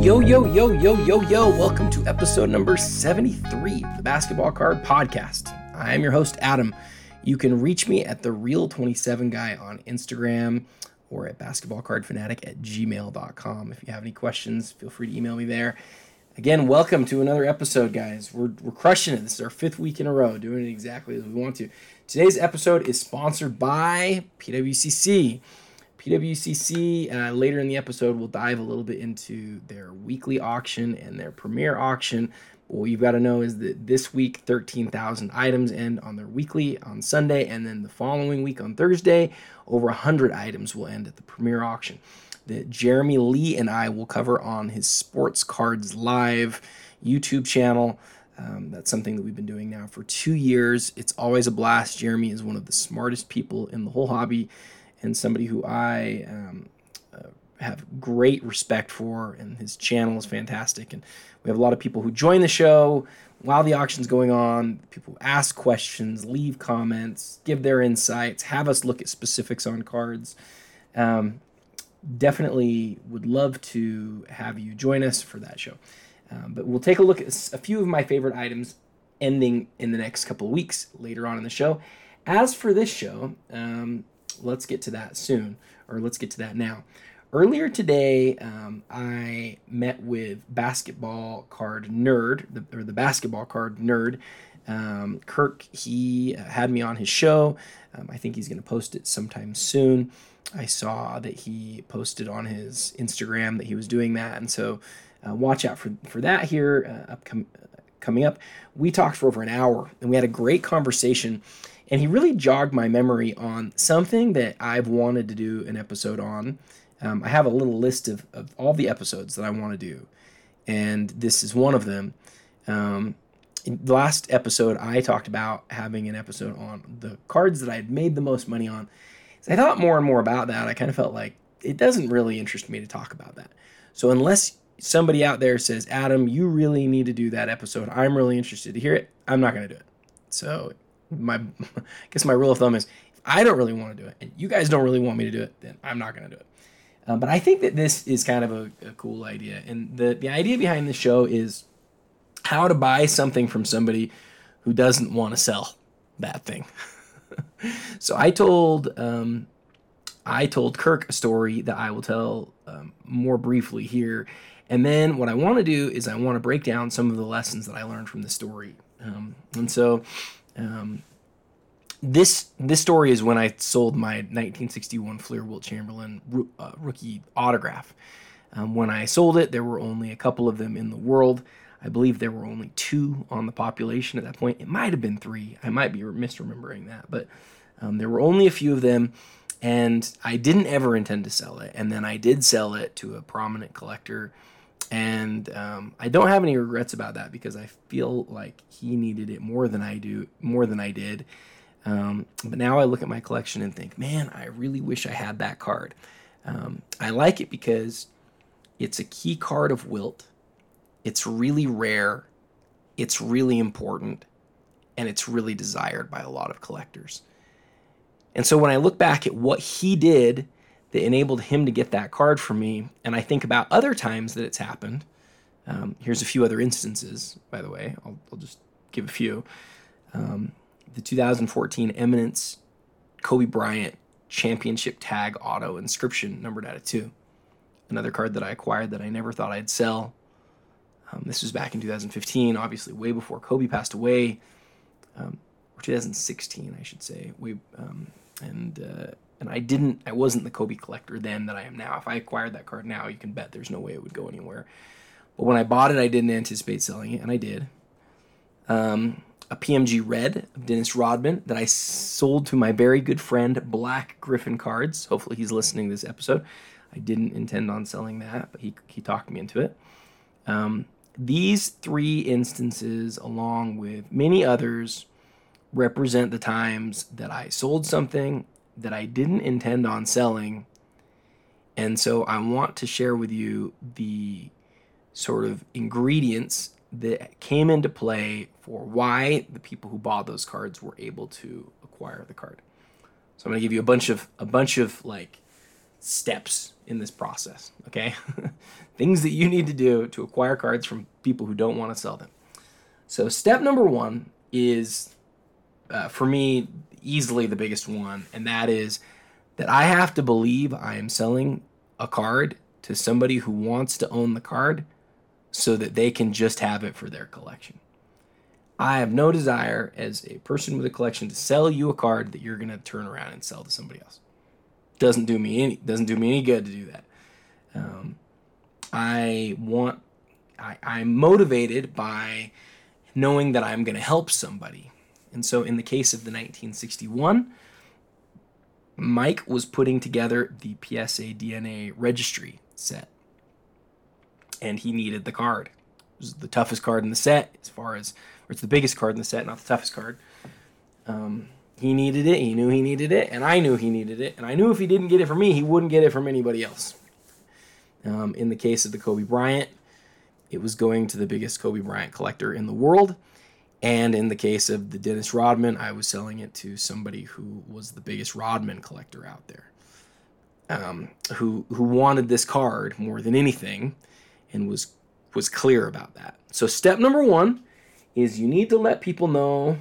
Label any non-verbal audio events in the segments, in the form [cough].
Yo, yo, yo, yo, yo, yo. Welcome to episode number 73 of the Basketball Card Podcast. I am your host, Adam. You can reach me at the Real27 Guy on Instagram or at basketballcardfanatic at gmail.com. If you have any questions, feel free to email me there. Again, welcome to another episode, guys. We're, we're crushing it. This is our fifth week in a row, doing it exactly as we want to. Today's episode is sponsored by PWCC. PWCC, uh, later in the episode, we'll dive a little bit into their weekly auction and their premier auction. What you've got to know is that this week, 13,000 items end on their weekly on Sunday, and then the following week on Thursday, over 100 items will end at the premier auction that Jeremy Lee and I will cover on his Sports Cards Live YouTube channel. Um, that's something that we've been doing now for two years. It's always a blast. Jeremy is one of the smartest people in the whole hobby and somebody who I um, uh, have great respect for, and his channel is fantastic. And we have a lot of people who join the show while the auction's going on. People ask questions, leave comments, give their insights, have us look at specifics on cards. Um, definitely would love to have you join us for that show. Um, but we'll take a look at a few of my favorite items ending in the next couple weeks later on in the show. As for this show, um, let's get to that soon, or let's get to that now. Earlier today, um, I met with basketball card nerd, the, or the basketball card nerd. Um, Kirk, he had me on his show. Um, I think he's going to post it sometime soon. I saw that he posted on his Instagram that he was doing that, and so uh, watch out for for that here uh, upcoming coming up. We talked for over an hour, and we had a great conversation. And he really jogged my memory on something that I've wanted to do an episode on. Um, I have a little list of, of all the episodes that I want to do, and this is one of them. Um, last episode, I talked about having an episode on the cards that I had made the most money on. So I thought more and more about that. I kind of felt like it doesn't really interest me to talk about that. So unless somebody out there says, Adam, you really need to do that episode, I'm really interested to hear it, I'm not going to do it. So my, [laughs] I guess my rule of thumb is if I don't really want to do it and you guys don't really want me to do it, then I'm not going to do it. Um, but I think that this is kind of a, a cool idea. And the, the idea behind the show is how to buy something from somebody who doesn't want to sell that thing. [laughs] so I told um, I told Kirk a story that I will tell um, more briefly here, and then what I want to do is I want to break down some of the lessons that I learned from the story. Um, and so um, this this story is when I sold my 1961 Fleer Wilt Chamberlain uh, rookie autograph. Um, when I sold it, there were only a couple of them in the world. I believe there were only two on the population at that point. It might have been three. I might be misremembering that, but um, there were only a few of them, and I didn't ever intend to sell it. And then I did sell it to a prominent collector, and um, I don't have any regrets about that because I feel like he needed it more than I do, more than I did. Um, but now I look at my collection and think, man, I really wish I had that card. Um, I like it because it's a key card of Wilt it's really rare, it's really important, and it's really desired by a lot of collectors. And so when I look back at what he did that enabled him to get that card for me, and I think about other times that it's happened, um, here's a few other instances, by the way. I'll, I'll just give a few. Um, the 2014 Eminence Kobe Bryant Championship Tag Auto Inscription numbered out of two. Another card that I acquired that I never thought I'd sell um, this was back in 2015, obviously way before Kobe passed away, um, or 2016, I should say. We um, and uh, and I didn't, I wasn't the Kobe collector then that I am now. If I acquired that card now, you can bet there's no way it would go anywhere. But when I bought it, I didn't anticipate selling it, and I did. Um, a PMG Red of Dennis Rodman that I sold to my very good friend Black Griffin Cards. Hopefully, he's listening to this episode. I didn't intend on selling that, but he, he talked me into it. Um, these three instances, along with many others, represent the times that I sold something that I didn't intend on selling. And so I want to share with you the sort of ingredients that came into play for why the people who bought those cards were able to acquire the card. So I'm going to give you a bunch of a bunch of like steps in this process, okay? [laughs] Things that you need to do to acquire cards from people who don't want to sell them. So, step number one is, uh, for me, easily the biggest one, and that is that I have to believe I am selling a card to somebody who wants to own the card so that they can just have it for their collection. I have no desire as a person with a collection to sell you a card that you're going to turn around and sell to somebody else. Doesn't do me any doesn't do me any good to do that. Um, I want I, I'm motivated by knowing that I'm going to help somebody. And so in the case of the 1961, Mike was putting together the PSA DNA registry set. And he needed the card. It was the toughest card in the set, as far as, or it's the biggest card in the set, not the toughest card. Um, he needed it. He knew he needed it, and I knew he needed it. And I knew if he didn't get it from me, he wouldn't get it from anybody else. Um, in the case of the Kobe Bryant, it was going to the biggest Kobe Bryant collector in the world. And in the case of the Dennis Rodman, I was selling it to somebody who was the biggest Rodman collector out there, um, who who wanted this card more than anything, and was was clear about that. So step number one is you need to let people know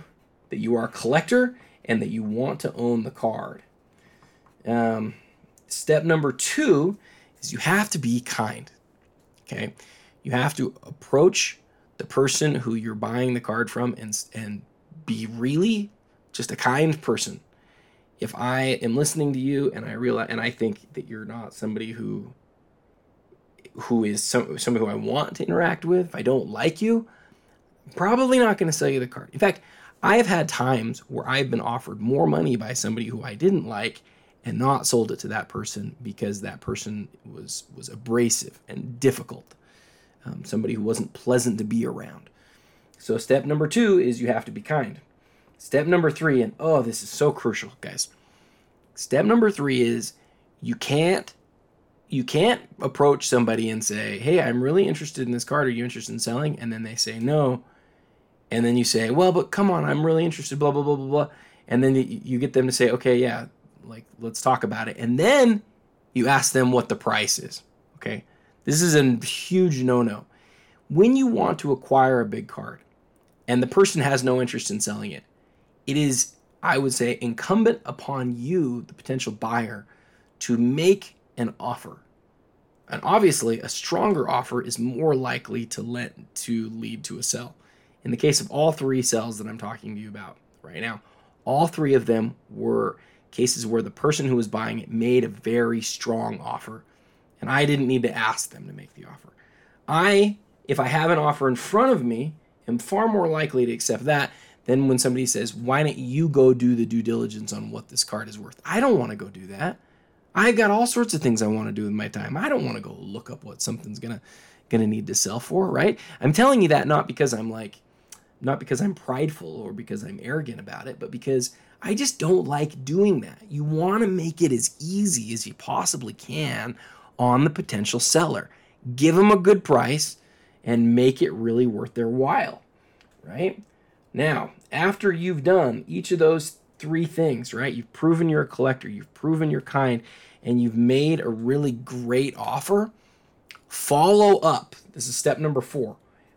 that you are a collector and that you want to own the card. Um, step number two is you have to be kind. Okay, you have to approach the person who you're buying the card from and and be really just a kind person. If I am listening to you and I realize and I think that you're not somebody who who is some, somebody who I want to interact with, if I don't like you, I'm probably not going to sell you the card. In fact, I have had times where I've been offered more money by somebody who I didn't like and not sold it to that person because that person was was abrasive and difficult um, somebody who wasn't pleasant to be around. So, step number two is you have to be kind. Step number three, and oh, this is so crucial, guys. Step number three is you can't you can't approach somebody and say, "Hey, I'm really interested in this card. Are you interested in selling?" And then they say no, and then you say, "Well, but come on, I'm really interested." Blah blah blah blah blah, and then you get them to say, "Okay, yeah, like let's talk about it," and then you ask them what the price is. Okay, this is a huge no no. When you want to acquire a big card and the person has no interest in selling it, it is, I would say, incumbent upon you, the potential buyer, to make an offer. And obviously, a stronger offer is more likely to let to lead to a sell. In the case of all three sells that I'm talking to you about right now, all three of them were cases where the person who was buying it made a very strong offer and I didn't need to ask them to make the offer. I, if I have an offer in front of me, am far more likely to accept that than when somebody says, Why don't you go do the due diligence on what this card is worth? I don't want to go do that. I've got all sorts of things I want to do with my time. I don't want to go look up what something's gonna gonna need to sell for, right? I'm telling you that not because I'm like not because I'm prideful or because I'm arrogant about it, but because I just don't like doing that. You want to make it as easy as you possibly can on the potential seller. Give them a good price and make it really worth their while, right? Now, after you've done each of those three things, right? You've proven you're a collector, you've proven you're kind, and you've made a really great offer. Follow up. This is step number four.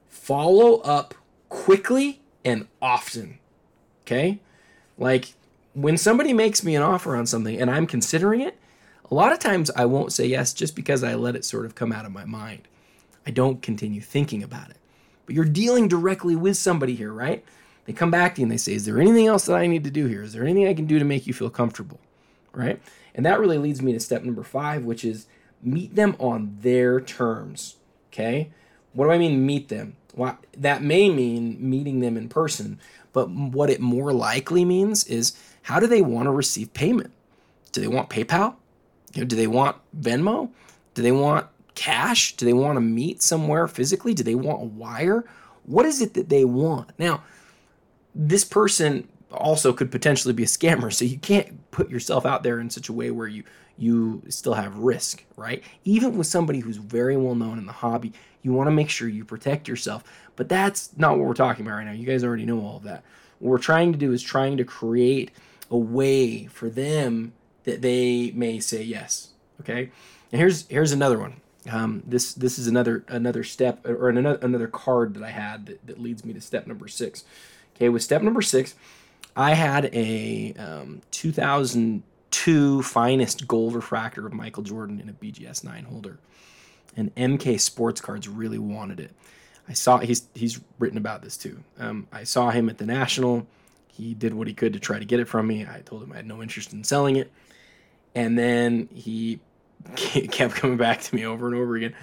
Follow up quickly and often. Okay? Like when somebody makes me an offer on something and I'm considering it, a lot of times I won't say yes just because I let it sort of come out of my mind. I don't continue thinking about it. But you're dealing directly with somebody here, right? They come back to you and they say, Is there anything else that I need to do here? Is there anything I can do to make you feel comfortable? Right? And that really leads me to step number five, which is meet them on their terms. Okay? What do I mean meet them? Well, that may mean meeting them in person, but what it more likely means is how do they want to receive payment? Do they want PayPal? You know, do they want Venmo? Do they want cash? Do they want to meet somewhere physically? Do they want a wire? What is it that they want? Now, this person also could potentially be a scammer, so you can't put yourself out there in such a way where you you still have risk, right? Even with somebody who's very well known in the hobby, you want to make sure you protect yourself. But that's not what we're talking about right now. You guys already know all of that. What we're trying to do is trying to create a way for them that they may say yes. Okay, and here's here's another one. Um, this this is another another step or another another card that I had that, that leads me to step number six. Okay, with step number six, I had a um, 2002 finest gold refractor of Michael Jordan in a BGS nine holder, and MK Sports Cards really wanted it. I saw he's he's written about this too. Um, I saw him at the National. He did what he could to try to get it from me. I told him I had no interest in selling it, and then he [laughs] kept coming back to me over and over again.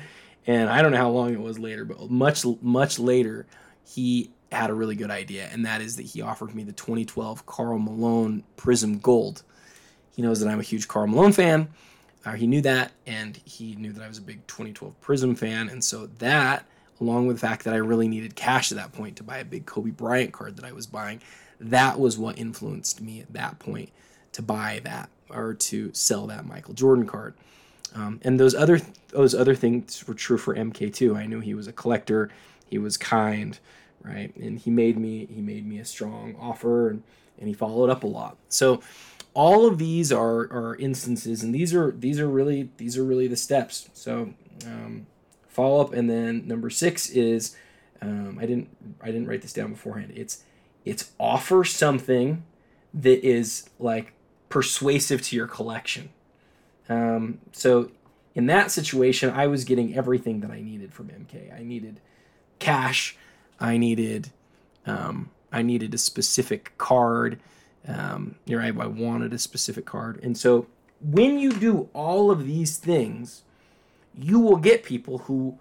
And I don't know how long it was later, but much much later, he had a really good idea, and that is that he offered me the 2012 Karl Malone Prism Gold. He knows that I'm a huge Karl Malone fan. Uh, he knew that, and he knew that I was a big 2012 Prism fan, and so that, along with the fact that I really needed cash at that point to buy a big Kobe Bryant card that I was buying, that was what influenced me at that point to buy that or to sell that Michael Jordan card. Um, and those other those other things were true for MK too. I knew he was a collector. He was kind, right? And he made me he made me a strong offer, and, and he followed up a lot. So all of these are are instances, and these are these are really these are really the steps. So um, follow up, and then number six is um, I didn't I didn't write this down beforehand. It's it's offer something that is like persuasive to your collection um, so in that situation, I was getting everything that I needed from MK. I needed cash. I needed um, I needed a specific card. Um, you know, I, I wanted a specific card, and so when you do all of these things, you will get people who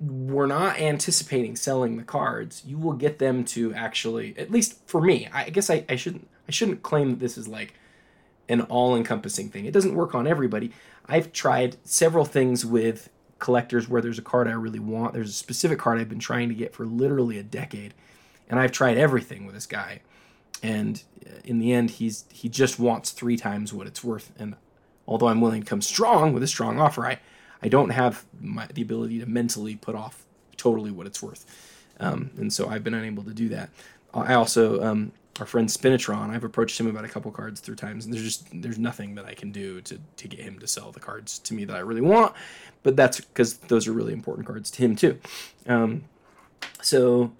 were not anticipating selling the cards. You will get them to actually, at least for me, I guess I, I shouldn't I shouldn't claim that this is like an all encompassing thing. It doesn't work on everybody. I've tried several things with collectors where there's a card I really want. There's a specific card I've been trying to get for literally a decade. And I've tried everything with this guy. And uh, in the end, he's he just wants three times what it's worth. And although I'm willing to come strong with a strong offer, I, I don't have my, the ability to mentally put off totally what it's worth. Um, and so I've been unable to do that. I also um, our friend Spinatron, I've approached him about a couple cards through times, and there's just there's nothing that I can do to to get him to sell the cards to me that I really want. But that's because those are really important cards to him too. Um, so,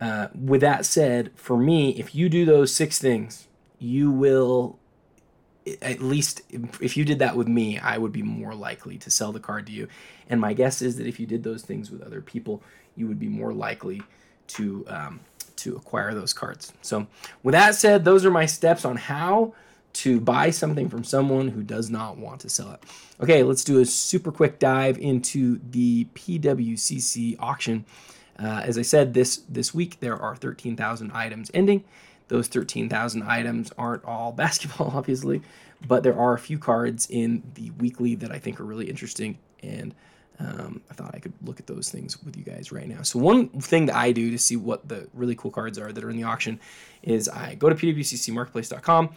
uh, with that said, for me, if you do those six things, you will at least if you did that with me, I would be more likely to sell the card to you. And my guess is that if you did those things with other people, you would be more likely to um, to acquire those cards. So, with that said, those are my steps on how to buy something from someone who does not want to sell it. Okay, let's do a super quick dive into the PWCC auction. Uh, as I said, this this week there are 13,000 items ending. Those 13,000 items aren't all [laughs] basketball, obviously, but there are a few cards in the weekly that I think are really interesting and um, I thought I could look at those things with you guys right now. So one thing that I do to see what the really cool cards are that are in the auction is I go to pwccmarketplace.com,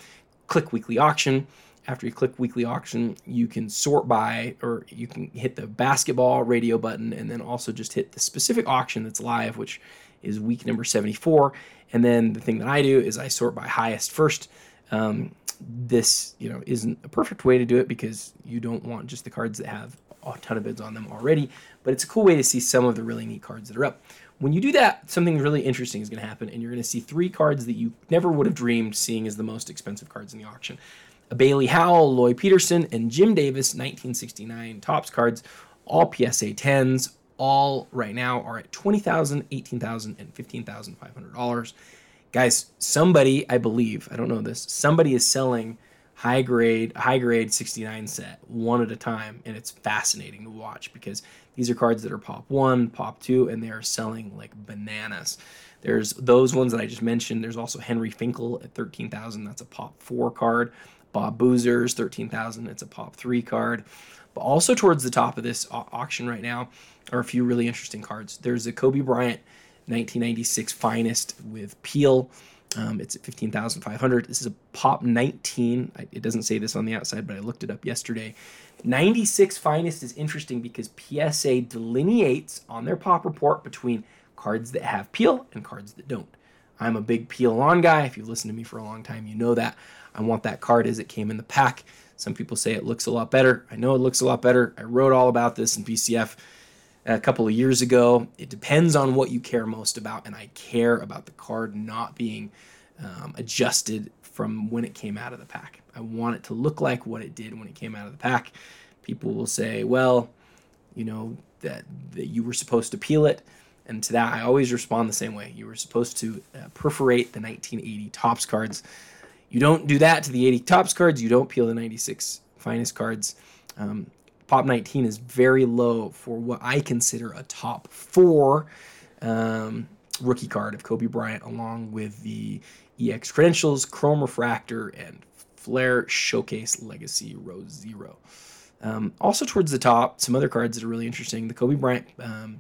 click weekly auction. After you click weekly auction, you can sort by, or you can hit the basketball radio button, and then also just hit the specific auction that's live, which is week number 74. And then the thing that I do is I sort by highest first. Um, this, you know, isn't a perfect way to do it because you don't want just the cards that have a ton of bids on them already, but it's a cool way to see some of the really neat cards that are up. When you do that, something really interesting is going to happen, and you're going to see three cards that you never would have dreamed seeing as the most expensive cards in the auction. A Bailey Howell, Lloyd Peterson, and Jim Davis 1969 Topps cards, all PSA 10s, all right now are at $20,000, $18,000, and $15,500. Guys, somebody, I believe, I don't know this, somebody is selling – high grade high grade 69 set one at a time and it's fascinating to watch because these are cards that are pop 1 pop 2 and they are selling like bananas. There's those ones that i just mentioned. There's also henry finkel at 13000 that's a pop 4 card. Bob boozers 13000 it's a pop 3 card. But also towards the top of this auction right now are a few really interesting cards. There's a kobe bryant 1996 finest with peel um, it's at 15,500. This is a pop 19. it doesn't say this on the outside, but I looked it up yesterday. 96 finest is interesting because PSA delineates on their pop report between cards that have peel and cards that don't. I'm a big peel on guy. If you've listened to me for a long time, you know that. I want that card as it came in the pack. Some people say it looks a lot better. I know it looks a lot better. I wrote all about this in BCF a couple of years ago. It depends on what you care most about, and I care about the card not being um, adjusted from when it came out of the pack. I want it to look like what it did when it came out of the pack. People will say, well, you know, that, that you were supposed to peel it. And to that, I always respond the same way. You were supposed to uh, perforate the 1980 Topps cards. You don't do that to the 80 Topps cards. You don't peel the 96 finest cards. Um, Pop 19 is very low for what I consider a top four um, rookie card of Kobe Bryant, along with the EX Credentials, Chrome Refractor, and Flair Showcase Legacy Row Zero. Um, also, towards the top, some other cards that are really interesting. The Kobe Bryant um,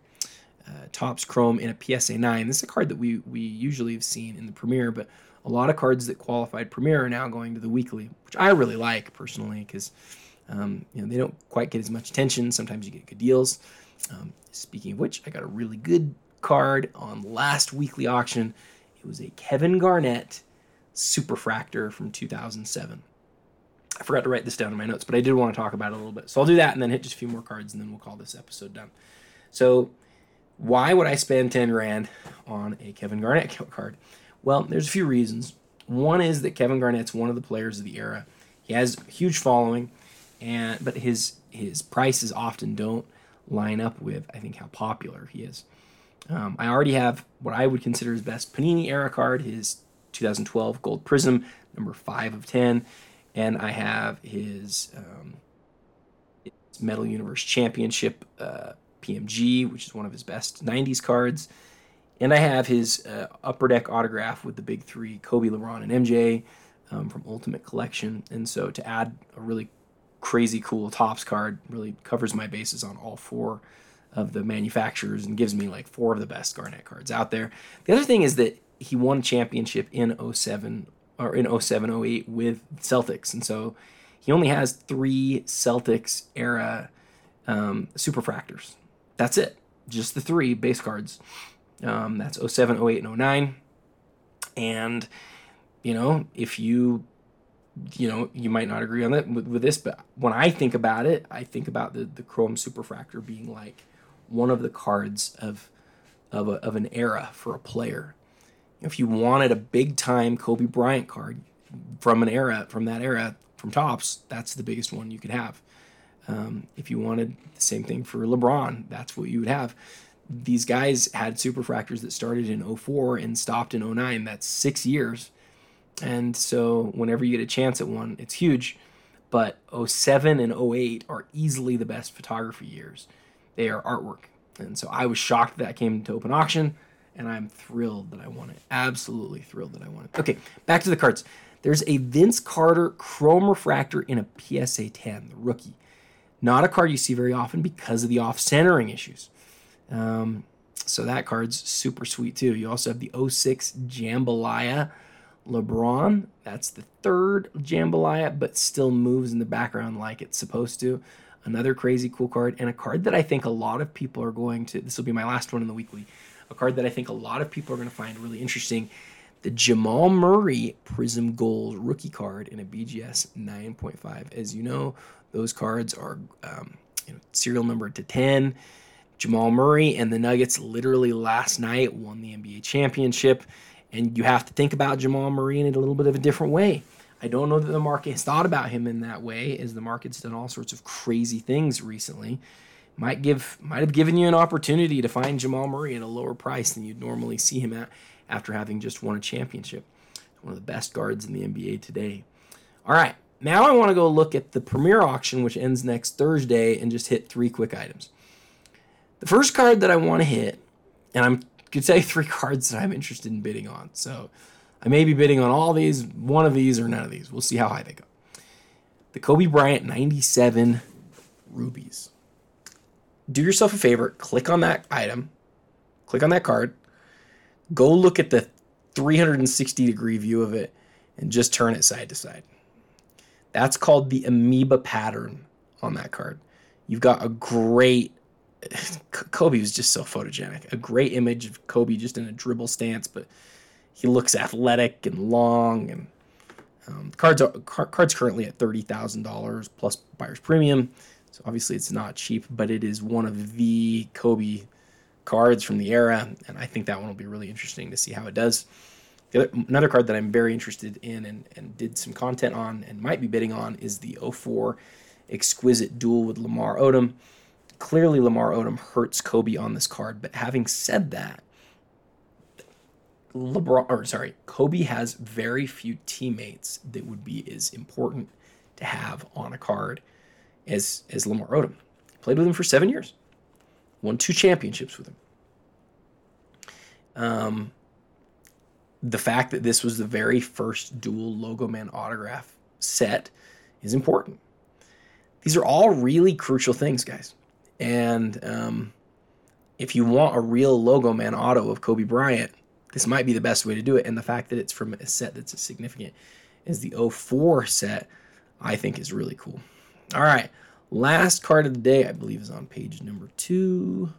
uh, Topps Chrome in a PSA 9. This is a card that we, we usually have seen in the Premier, but a lot of cards that qualified Premier are now going to the weekly, which I really like personally because um, you know they don't quite get as much attention. Sometimes you get good deals. Um, speaking of which, I got a really good card on last weekly auction. It was a Kevin Garnett Superfractor from 2007. I forgot to write this down in my notes, but I did want to talk about it a little bit. So I'll do that and then hit just a few more cards and then we'll call this episode done. So, why would I spend 10 grand on a Kevin Garnett [laughs] card? Well, there's a few reasons. One is that Kevin Garnett's one of the players of the era. He has a huge following, and but his his prices often don't line up with I think how popular he is. Um, I already have what I would consider his best Panini era card, his 2012 Gold Prism, number five of ten, and I have his, um, his Metal Universe Championship uh, PMG, which is one of his best 90s cards. And I have his uh, upper deck autograph with the big three Kobe, LeBron, and MJ um, from Ultimate Collection. And so to add a really crazy cool Topps card really covers my bases on all four of the manufacturers and gives me like four of the best Garnett cards out there. The other thing is that he won a championship in 07 or in 07 08 with Celtics. And so he only has three Celtics era um, superfractors. That's it. Just the three base cards. Um, that's 07, 08, and 09. And, you know, if you, you know, you might not agree on that with, with this, but when I think about it, I think about the, the Chrome Superfractor being like one of the cards of, of, a, of an era for a player. If you wanted a big time Kobe Bryant card from an era, from that era, from Topps, that's the biggest one you could have. Um, if you wanted the same thing for LeBron, that's what you would have these guys had superfractors that started in 04 and stopped in 09. That's six years. And so whenever you get a chance at one, it's huge. But 07 and 08 are easily the best photography years. They are artwork. And so I was shocked that came to open auction, and I'm thrilled that I won it. Absolutely thrilled that I won it. Okay, back to the cards. There's a Vince Carter Chrome Refractor in a PSA 10, the rookie. Not a card you see very often because of the off centering issues. Um, so that card's super sweet too. You also have the 06 Jambalaya LeBron. That's the third Jambalaya, but still moves in the background like it's supposed to. Another crazy cool card, and a card that I think a lot of people are going to. This will be my last one in the weekly. A card that I think a lot of people are going to find really interesting. The Jamal Murray Prism Gold rookie card in a BGS 9.5. As you know, those cards are um, you know, serial number to 10. Jamal Murray and the Nuggets literally last night won the NBA championship. And you have to think about Jamal Murray in a little bit of a different way. I don't know that the market has thought about him in that way, as the market's done all sorts of crazy things recently. Might give might have given you an opportunity to find Jamal Murray at a lower price than you'd normally see him at after having just won a championship. One of the best guards in the NBA today. All right, now I want to go look at the premier auction, which ends next Thursday, and just hit three quick items. The first card that I want to hit, and I'm could say [laughs] three cards that I'm interested in bidding on. So I may be bidding on all these, one of these, or none of these. We'll see how high they go. The Kobe Bryant 97 rubies. Do yourself a favor, click on that item, click on that card, go look at the 360 degree view of it, and just turn it side to side. That's called the amoeba pattern on that card. You've got a great [sighs] Kobe was just so photogenic. A great image of Kobe just in a dribble stance, but he looks athletic and long, and um, cards are car, cards currently at thirty thousand dollars plus buyer's premium. So obviously it's not cheap, but it is one of the Kobe cards from the era, and I think that one will be really interesting to see how it does. Other, another card that I'm very interested in and, and did some content on and might be bidding on is the 04 Exquisite Dual with Lamar Odom. Clearly, Lamar Odom hurts Kobe on this card, but having said that, LeBron, or sorry, Kobe has very few teammates that would be as important to have on a card as as Lamar Odom. Played with him for seven years, won two championships with him. Um, the fact that this was the very first dual logo man autograph set is important. These are all really crucial things, guys. And um, if you want a real logo man auto of Kobe Bryant, this might be the best way to do it. And the fact that it's from a set that's as significant as the 04 set, I think is really cool. All right. Last card of the day, I believe, is on page number two.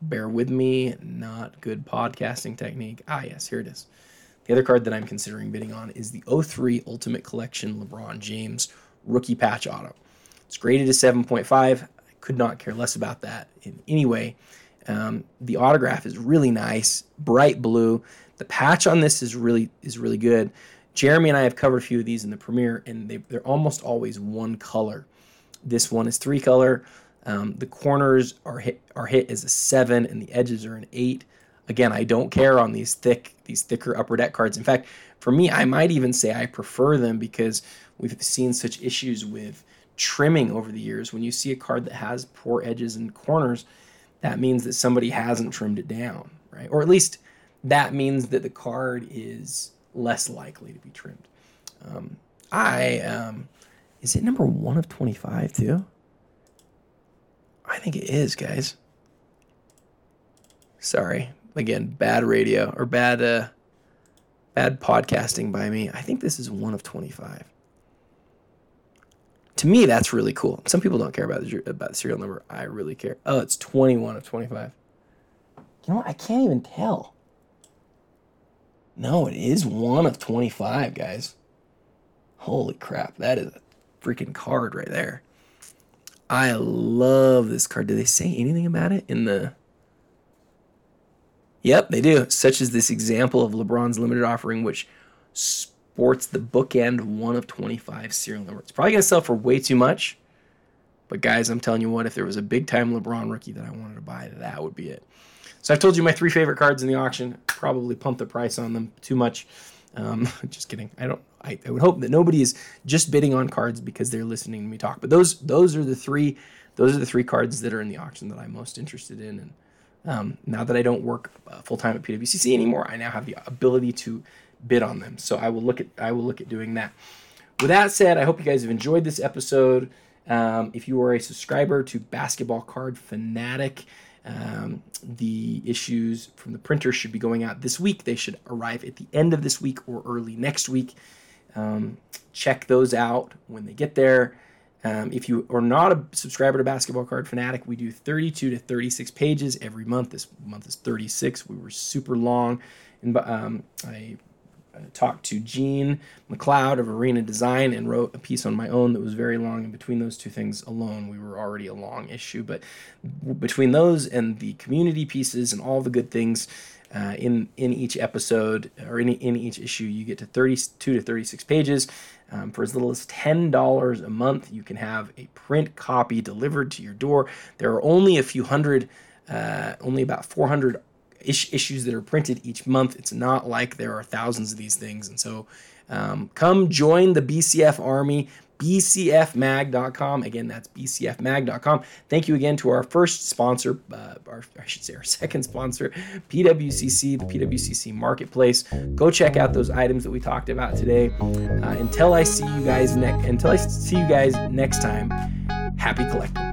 Bear with me, not good podcasting technique. Ah, yes, here it is. The other card that I'm considering bidding on is the 03 Ultimate Collection LeBron James Rookie Patch Auto. It's graded as 7.5. Could not care less about that in any way. Um, the autograph is really nice, bright blue. The patch on this is really is really good. Jeremy and I have covered a few of these in the premiere, and they, they're almost always one color. This one is three color. Um, the corners are hit are hit as a seven, and the edges are an eight. Again, I don't care on these thick these thicker upper deck cards. In fact, for me, I might even say I prefer them because we've seen such issues with trimming over the years. When you see a card that has poor edges and corners, that means that somebody hasn't trimmed it down, right? Or at least that means that the card is less likely to be trimmed. Um, I um, is it number one of twenty five too? I think it is, guys. Sorry. Again, bad radio or bad uh bad podcasting by me. I think this is one of 25. To me, that's really cool. Some people don't care about the, about the serial number. I really care. Oh, it's 21 of 25. You know what? I can't even tell. No, it is one of 25, guys. Holy crap. That is a freaking card right there. I love this card. Do they say anything about it in the. Yep, they do. Such as this example of LeBron's limited offering, which sports the bookend one of 25 serial number. It's probably going to sell for way too much. But guys, I'm telling you what, if there was a big time LeBron rookie that I wanted to buy, that would be it. So I've told you my three favorite cards in the auction. Probably pumped the price on them too much. Um, [laughs] just kidding. I don't. I, I would hope that nobody is just bidding on cards because they're listening to me talk. But those those are the three those are the three cards that are in the auction that I'm most interested in. And um, now that I don't work uh, full time at PWCC anymore, I now have the ability to bid on them. So I will look at I will look at doing that. With that said, I hope you guys have enjoyed this episode. Um, if you are a subscriber to Basketball Card Fanatic, um, the issues from the printer should be going out this week. They should arrive at the end of this week or early next week. Um, check those out when they get there. Um, if you are not a subscriber to Basketball Card Fanatic, we do 32 to 36 pages every month. This month is 36. We were super long, and um, I talked to Gene McLeod of Arena Design and wrote a piece on my own that was very long. And between those two things alone, we were already a long issue. But between those and the community pieces and all the good things uh, in in each episode or in, in each issue, you get to 32 to 36 pages. Um, for as little as $10 a month, you can have a print copy delivered to your door. There are only a few hundred, uh, only about 400 is- issues that are printed each month. It's not like there are thousands of these things. And so um, come join the BCF Army, bcfmag.com. Again, that's bcfmag.com. Thank you again to our first sponsor, uh, our, I should say our [laughs] second sponsor, PWCC, the PWCC Marketplace. Go check out those items that we talked about today. Uh, until I see you guys next, until I see you guys next time, happy collecting.